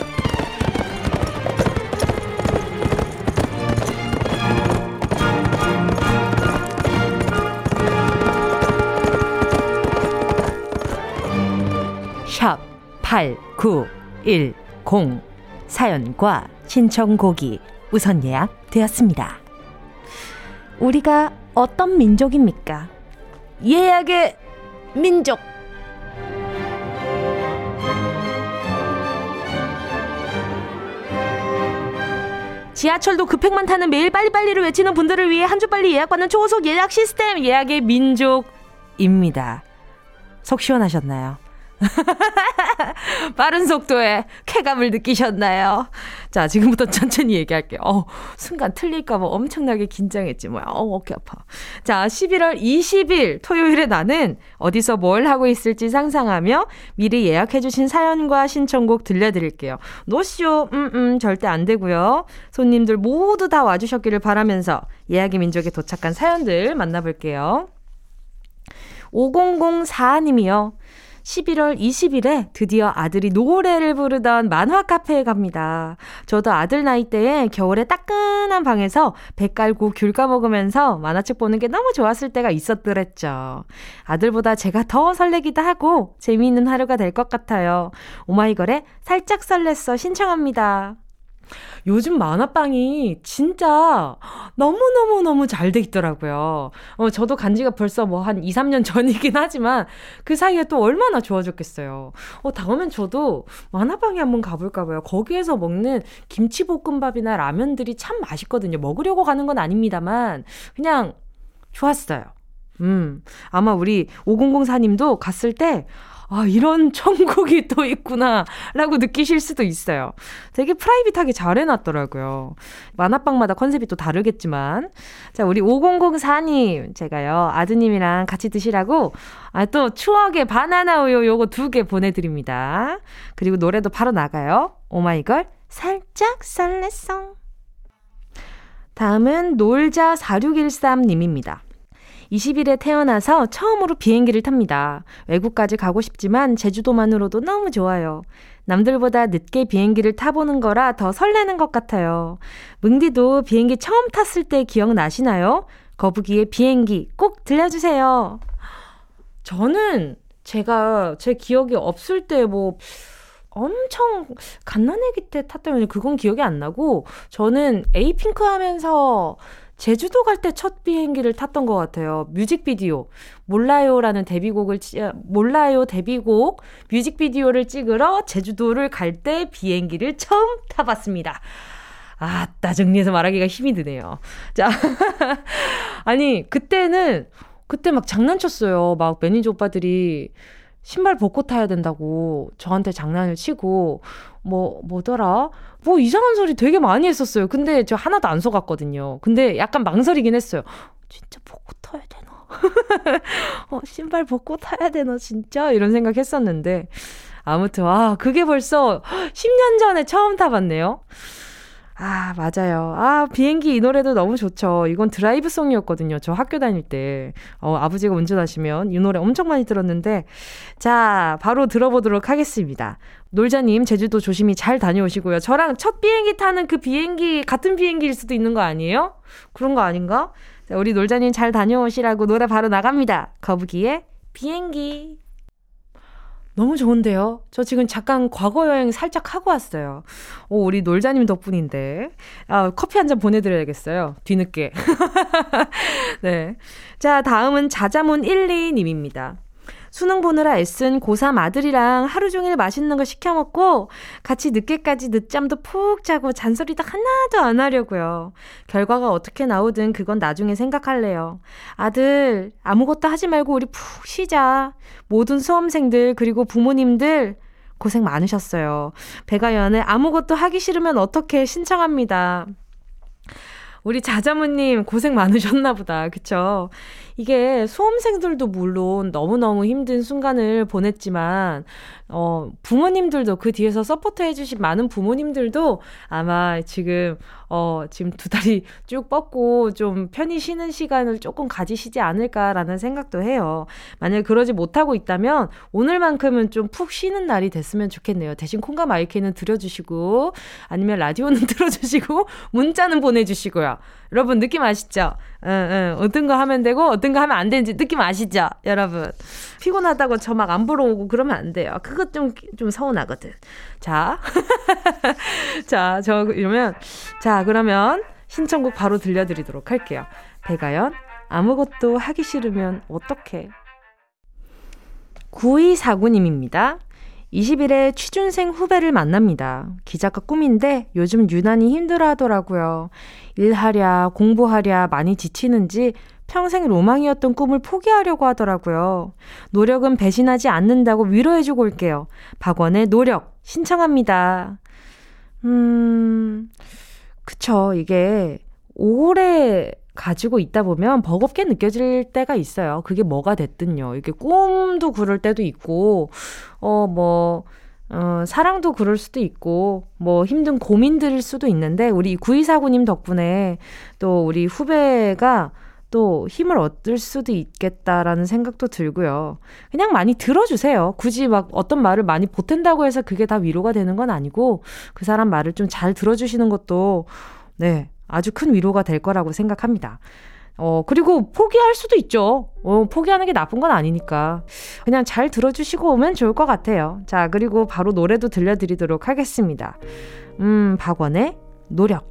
8910 사연과 신청곡이 우선 예약되었습니다. 우리가 어떤 민족입니까? 예약의 민족. 지하철도 급행만 타는 매일 빨리빨리를 외치는 분들을 위해 한 주 빨리 예약받는 초고속 예약 시스템 예약의 민족입니다. 속 시원하셨나요? 빠른 속도에 쾌감을 느끼셨나요? 자, 지금부터 천천히 얘기할게요. 어, 순간 틀릴까봐 엄청나게 긴장했지, 뭐야. 어, 어깨 아파. 자, 11월 20일 토요일에 나는 어디서 뭘 하고 있을지 상상하며 미리 예약해주신 사연과 신청곡 들려드릴게요. 노쇼, 음, 음, 절대 안 되고요. 손님들 모두 다 와주셨기를 바라면서 예약의 민족에 도착한 사연들 만나볼게요. 5004님이요. 11월 20일에 드디어 아들이 노래를 부르던 만화 카페에 갑니다. 저도 아들 나이 때에 겨울에 따끈한 방에서 배 깔고 귤 까먹으면서 만화책 보는 게 너무 좋았을 때가 있었더랬죠. 아들보다 제가 더 설레기도 하고 재미있는 하루가 될 것 같아요. 오마이걸에 살짝 설렜어 신청합니다. 요즘 만화방이 진짜 너무너무너무 잘 돼 있더라고요. 어, 저도 간 지가 벌써 뭐 한 2, 3년 전이긴 하지만 그 사이에 또 얼마나 좋아졌겠어요. 어, 다음엔 저도 만화방에 한번 가볼까 봐요. 거기에서 먹는 김치볶음밥이나 라면들이 참 맛있거든요. 먹으려고 가는 건 아닙니다만 그냥 좋았어요. 음, 아마 우리 5004님도 갔을 때 아, 이런 천국이 또 있구나, 라고 느끼실 수도 있어요. 되게 프라이빗하게 잘 해놨더라고요. 만화방마다 컨셉이 또 다르겠지만. 자, 우리 5004님, 제가요, 아드님이랑 같이 드시라고, 아, 또 추억의 바나나 우유 요거 두 개 보내드립니다. 그리고 노래도 바로 나가요. 오마이걸, 살짝 설렜어. 다음은 놀자 4613님입니다. 20일에 태어나서 처음으로 비행기를 탑니다. 외국까지 가고 싶지만 제주도만으로도 너무 좋아요. 남들보다 늦게 비행기를 타보는 거라 더 설레는 것 같아요. 뭉디도 비행기 처음 탔을 때 기억나시나요? 거북이의 비행기 꼭 들려주세요. 저는 제가 제 기억이 없을 때 뭐 엄청 갓난애기 때 탔다면 그건 기억이 안 나고 저는 에이핑크 하면서 제주도 갈 때 첫 비행기를 탔던 것 같아요. 뮤직비디오. 몰라요라는 데뷔곡을, 몰라요 데뷔곡 뮤직비디오를 찍으러 제주도를 갈 때 비행기를 처음 타봤습니다. 아따, 정리해서 말하기가 힘이 드네요. 자. 아니, 그때는, 그때 막 장난쳤어요. 막 매니저 오빠들이 신발 벗고 타야 된다고 저한테 장난을 치고, 뭐, 뭐더라? 뭐 이상한 소리 되게 많이 했었어요. 근데 저 하나도 안 속았거든요. 근데 약간 망설이긴 했어요. 진짜 벗고 타야 되나? 어, 신발 벗고 타야 되나, 진짜? 이런 생각 했었는데. 아무튼, 아, 그게 벌써 10년 전에 처음 타봤네요. 아, 맞아요. 아, 비행기 이 노래도 너무 좋죠. 이건 드라이브송이었거든요. 저 학교 다닐 때. 어, 아버지가 운전하시면 이 노래 엄청 많이 들었는데. 자, 바로 들어보도록 하겠습니다. 놀자님, 제주도 조심히 잘 다녀오시고요. 저랑 첫 비행기 타는 그 비행기, 같은 비행기일 수도 있는 거 아니에요? 그런 거 아닌가? 자, 우리 놀자님 잘 다녀오시라고 노래 바로 나갑니다. 거북이의 비행기. 너무 좋은데요? 저 지금 잠깐 과거 여행 살짝 하고 왔어요. 오, 우리 놀자님 덕분인데. 아, 커피 한 잔 보내드려야겠어요. 뒤늦게. 네. 자, 다음은 자자문 12님입니다. 수능 보느라 애쓴 고3 아들이랑 하루 종일 맛있는 거 시켜 먹고 같이 늦게까지 늦잠도 푹 자고 잔소리도 하나도 안 하려고요. 결과가 어떻게 나오든 그건 나중에 생각할래요. 아들, 아무것도 하지 말고 우리 푹 쉬자. 모든 수험생들 그리고 부모님들 고생 많으셨어요. 백아연의 아무것도 하기 싫으면 어떡해 신청합니다. 우리 자자무님 고생 많으셨나 보다. 그쵸? 이게 수험생들도 물론 너무너무 힘든 순간을 보냈지만, 어, 부모님들도 그 뒤에서 support 해주신 많은 부모님들도 아마 지금, 어, 지금 두 다리 쭉 뻗고 좀 편히 쉬는 시간을 조금 가지시지 않을까라는 생각도 해요. 만약 그러지 못하고 있다면 오늘만큼은 좀 푹 쉬는 날이 됐으면 좋겠네요. 대신 콩과 마이크는 들어주시고, 아니면 라디오는 들어주시고, 문자는 보내주시고요. 여러분 느낌 아시죠? 응, 응. 어떤 거 하면 되고 어떤 거 하면 안 되는지 느낌 아시죠? 여러분. 피곤하다고 저 막 안 보러 오고 그러면 안 돼요. 그것 좀, 좀 서운하거든. 자. 자, 저 이러면, 자, 그러면 신청곡 바로 들려드리도록 할게요. 배가연, 아무것도 하기 싫으면 어떡해. 9249님입니다. 20일에 취준생 후배를 만납니다. 기자가 꿈인데 요즘 유난히 힘들어 하더라고요. 일하랴, 공부하랴 많이 지치는지 평생 로망이었던 꿈을 포기하려고 하더라고요. 노력은 배신하지 않는다고 위로해주고 올게요. 박원의 노력 신청합니다. 음, 그쵸. 이게 오래 가지고 있다 보면 버겁게 느껴질 때가 있어요. 그게 뭐가 됐든요. 이게 꿈도 그럴 때도 있고, 어, 뭐, 어, 사랑도 그럴 수도 있고, 뭐 힘든 고민들일 수도 있는데, 우리 9249님 덕분에 또 우리 후배가 또 힘을 얻을 수도 있겠다라는 생각도 들고요. 그냥 많이 들어주세요. 굳이 막 어떤 말을 많이 보탠다고 해서 그게 다 위로가 되는 건 아니고, 그 사람 말을 좀 잘 들어주시는 것도, 네, 아주 큰 위로가 될 거라고 생각합니다. 어, 그리고 포기할 수도 있죠. 어, 포기하는 게 나쁜 건 아니니까. 그냥 잘 들어주시고 오면 좋을 것 같아요. 자, 그리고 바로 노래도 들려드리도록 하겠습니다. 음, 박원의 노력.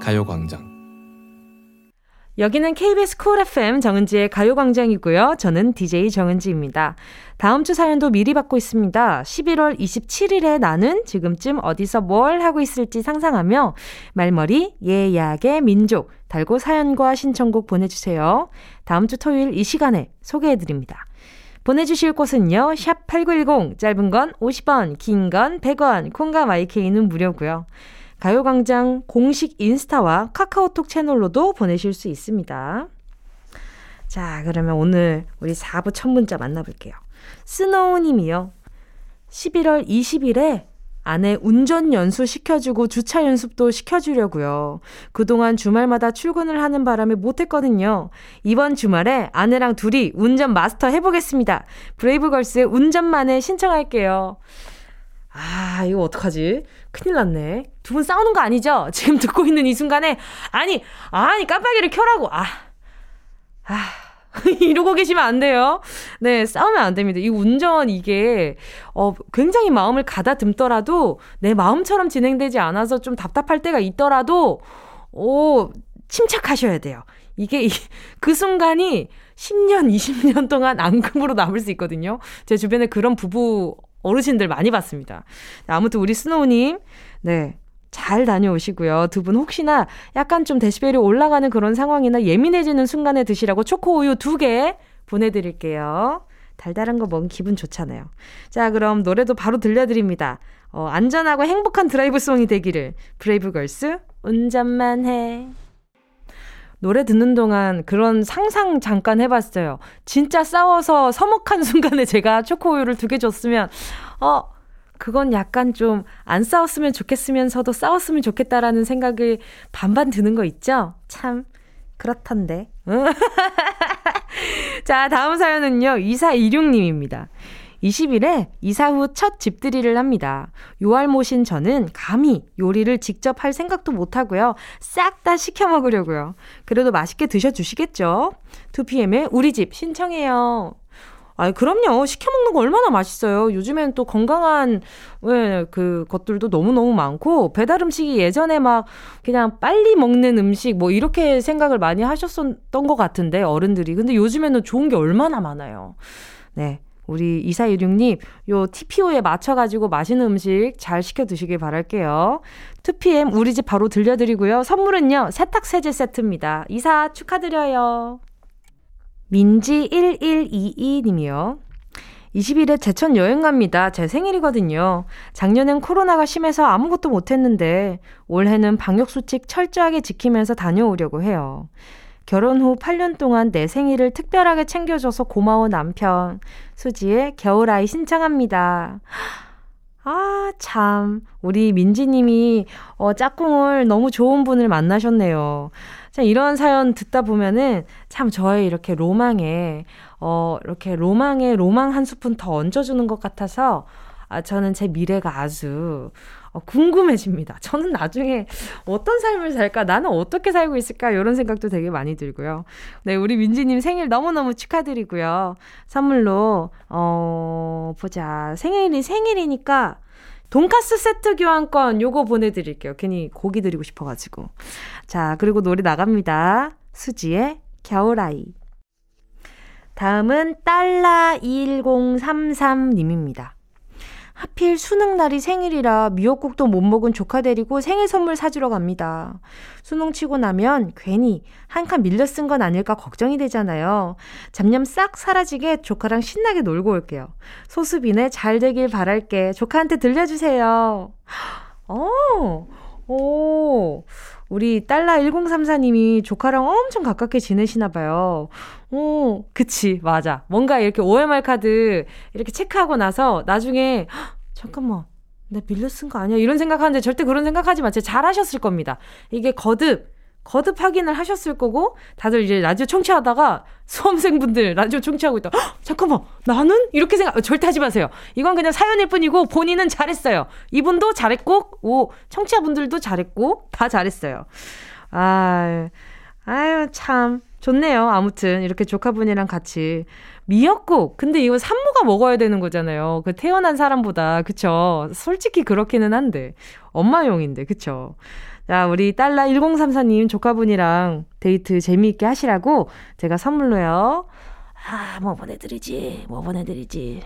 가요광장 여기는 KBS 쿨 FM 정은지의 가요광장이고요. 저는 DJ 정은지입니다. 다음 주 사연도 미리 받고 있습니다. 11월 27일에 나는 지금쯤 어디서 뭘 하고 있을지 상상하며 말머리 예약의 민족 달고 사연과 신청곡 보내주세요. 다음 주 토요일 이 시간에 소개해드립니다. 보내주실 곳은요. 샵 8910 짧은 건 50원 긴 건 100원 콩과 마이케이는 무료고요. 가요광장 공식 인스타와 카카오톡 채널로도 보내실 수 있습니다. 자, 그러면 오늘 우리 4부 첫 문자 만나볼게요. 스노우님이요. 11월 20일에 아내 운전 연수 시켜주고 주차 연습도 시켜주려고요. 그동안 주말마다 출근을 하는 바람에 못했거든요. 이번 주말에 아내랑 둘이 운전 마스터 해보겠습니다. 브레이브걸스의 운전만에 신청할게요. 아, 이거 어떡하지? 큰일 났네. 두 분 싸우는 거 아니죠? 지금 듣고 있는 이 순간에, 아니, 아니, 깜빡이를 켜라고. 아, 아. 이러고 계시면 안 돼요. 네, 싸우면 안 됩니다. 이 운전 이게 어 굉장히 마음을 가다듬더라도 내 마음처럼 진행되지 않아서 좀 답답할 때가 있더라도 오 침착하셔야 돼요. 이게 그 순간이 10년, 20년 동안 앙금으로 남을 수 있거든요. 제 주변에 그런 부부 어르신들 많이 봤습니다. 아무튼 우리 스노우님, 네. 잘 다녀오시고요. 두 분 혹시나 약간 좀 데시벨이 올라가는 그런 상황이나 예민해지는 순간에 드시라고 초코우유 두 개 보내드릴게요. 달달한 거 먹으면 기분 좋잖아요. 자, 그럼 노래도 바로 들려드립니다. 어, 안전하고 행복한 드라이브 song이 되기를. 브레이브걸스, 운전만 해. 노래 듣는 동안 그런 상상 잠깐 해봤어요. 진짜 싸워서 서먹한 순간에 제가 초코우유를 두 개 줬으면, 어, 그건 약간 좀 안 싸웠으면 좋겠으면서도 싸웠으면 좋겠다라는 생각이 반반 드는 거 있죠? 참, 그렇던데. 자, 다음 사연은요, 2426님입니다. 20일에 이사 후 첫 집들이를 합니다. 요알못인 저는 감히 요리를 직접 할 생각도 못하고요. 싹 다 시켜 먹으려고요. 그래도 맛있게 드셔주시겠죠? 2PM의 우리 집 신청해요. 아, 그럼요. 시켜 먹는 거 얼마나 맛있어요. 요즘엔 또 건강한 왜, 그 것들도 너무너무 많고 배달 음식이 예전에 막 그냥 빨리 먹는 음식 뭐 이렇게 생각을 많이 하셨었던 것 같은데 어른들이. 근데 요즘에는 좋은 게 얼마나 많아요. 네. 우리 2416님, 요 TPO에 맞춰가지고 맛있는 음식 잘 시켜 드시길 바랄게요. 2PM 우리 집 바로 들려드리고요. 선물은요, 세탁세제 세트입니다. 이사 축하드려요. 민지1122님이요. 20일에 제천 여행 갑니다. 제 생일이거든요. 작년엔 코로나가 심해서 아무것도 못했는데 올해는 방역수칙 철저하게 지키면서 다녀오려고 해요. 결혼 후 8년 동안 내 생일을 특별하게 챙겨줘서 고마워 남편. 수지의 겨울아이 신청합니다. 아, 참. 우리 민지님이, 어, 짝꿍을 너무 좋은 분을 만나셨네요. 자, 이런 사연 듣다 보면은 참 저의 이렇게 로망에, 어, 이렇게 로망에 로망 한 스푼 더 얹어주는 것 같아서, 아, 저는 제 미래가 아주, 어, 궁금해집니다. 저는 나중에 어떤 삶을 살까? 나는 어떻게 살고 있을까? 이런 생각도 되게 많이 들고요. 네, 우리 민지님 생일 너무너무 축하드리고요. 선물로, 어, 보자. 생일이 생일이니까, 돈가스 세트 교환권 요거 보내드릴게요. 괜히 고기 드리고 싶어가지고. 자, 그리고 노래 나갑니다. 수지의 겨울아이. 다음은 달라1033님입니다. 하필 수능 날이 생일이라 미역국도 못 먹은 조카 데리고 생일 선물 사주러 갑니다. 수능 치고 나면 괜히 한 칸 밀려 쓴 건 아닐까 걱정이 되잖아요. 잡념 싹 사라지게 조카랑 신나게 놀고 올게요. 소수빈의 잘 되길 바랄게. 조카한테 들려주세요. 어, 오, 우리 딸라 1034님이 조카랑 엄청 가깝게 지내시나 봐요. 오, 그치, 맞아. 뭔가 이렇게 OMR 카드 이렇게 체크하고 나서 나중에, 잠깐만, 나 밀려 쓴 거 아니야? 이런 생각하는데 절대 그런 생각하지 마. 잘 하셨을 겁니다. 이게 거듭, 거듭 확인을 하셨을 거고, 다들 이제 라디오 청취하다가 수험생분들 라디오 청취하고 있다. 잠깐만, 나는? 이렇게 생각, 절대 하지 마세요. 이건 그냥 사연일 뿐이고, 본인은 잘했어요. 이분도 잘했고, 오, 청취자분들도 잘했고, 다 잘했어요. 아, 아유, 참. 좋네요. 아무튼 이렇게 조카분이랑 같이 미역국. 근데 이거 산모가 먹어야 되는 거잖아요. 그 태어난 사람보다 그쵸? 솔직히 그렇기는 한데 엄마용인데 그쵸? 자, 우리 딸라 1034님 조카분이랑 데이트 재미있게 하시라고 제가 선물로요. 아, 뭐 보내드리지. 뭐 보내드리지.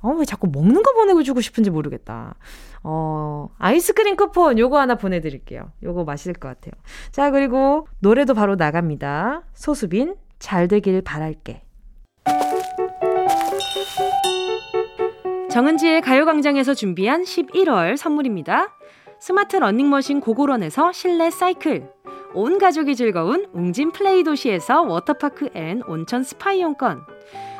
어, 왜 자꾸 먹는 거 보내고 주고 싶은지 모르겠다. 어, 아이스크림 쿠폰 요거 하나 보내드릴게요. 요거 맛있을 것 같아요. 자, 그리고 노래도 바로 나갑니다. 소수빈, 잘 되길 바랄게. 정은지의 가요광장에서 준비한 11월 선물입니다. 스마트 러닝머신 고고런에서 실내 사이클. 온 가족이 즐거운 웅진 플레이 도시에서 워터파크 앤 온천 스파 이용권.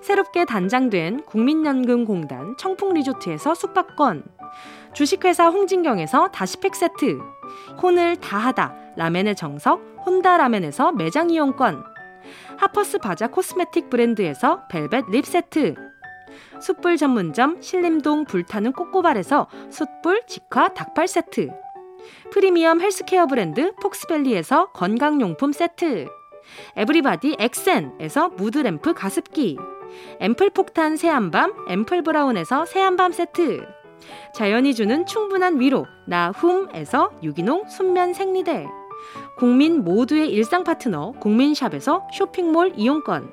새롭게 단장된 국민연금공단 청풍리조트에서 숙박권. 주식회사 홍진경에서 다시팩 세트. 혼을 다하다 라멘의 정석 혼다 라멘에서 매장 이용권. 하퍼스 바자 코스메틱 브랜드에서 벨벳 립 세트. 숯불 전문점 신림동 불타는 꼬꼬발에서 숯불 직화 닭발 세트. 프리미엄 헬스케어 브랜드 폭스밸리에서 건강용품 세트. 에브리바디 엑센에서 무드램프 가습기. 앰플 폭탄 새한밤 앰플 브라운에서 새한밤 세트. 자연이 주는 충분한 위로 나훔에서 유기농 순면 생리대. 국민 모두의 일상 파트너 국민샵에서 쇼핑몰 이용권.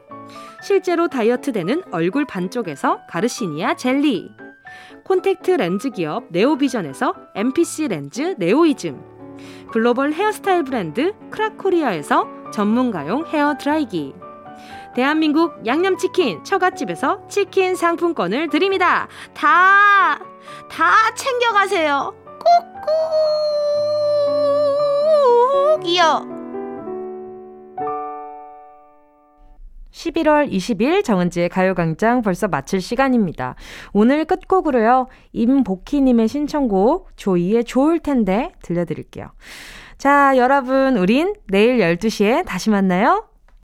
실제로 다이어트 되는 얼굴 반쪽에서 가르시니아 젤리. 콘택트 렌즈 기업 네오비전에서 MPC 렌즈 네오이즘. 글로벌 헤어스타일 브랜드 크라코리아에서 전문가용 헤어 드라이기. 대한민국 양념치킨 처갓집에서 치킨 상품권을 드립니다. 다, 다 챙겨가세요. 꾹꾹이요. 11월 20일 정은지의 가요광장 벌써 마칠 시간입니다. 오늘 끝곡으로요. 임복희님의 신청곡 조이의 좋을 텐데 들려드릴게요. 자, 여러분, 우린 내일 12시에 다시 만나요.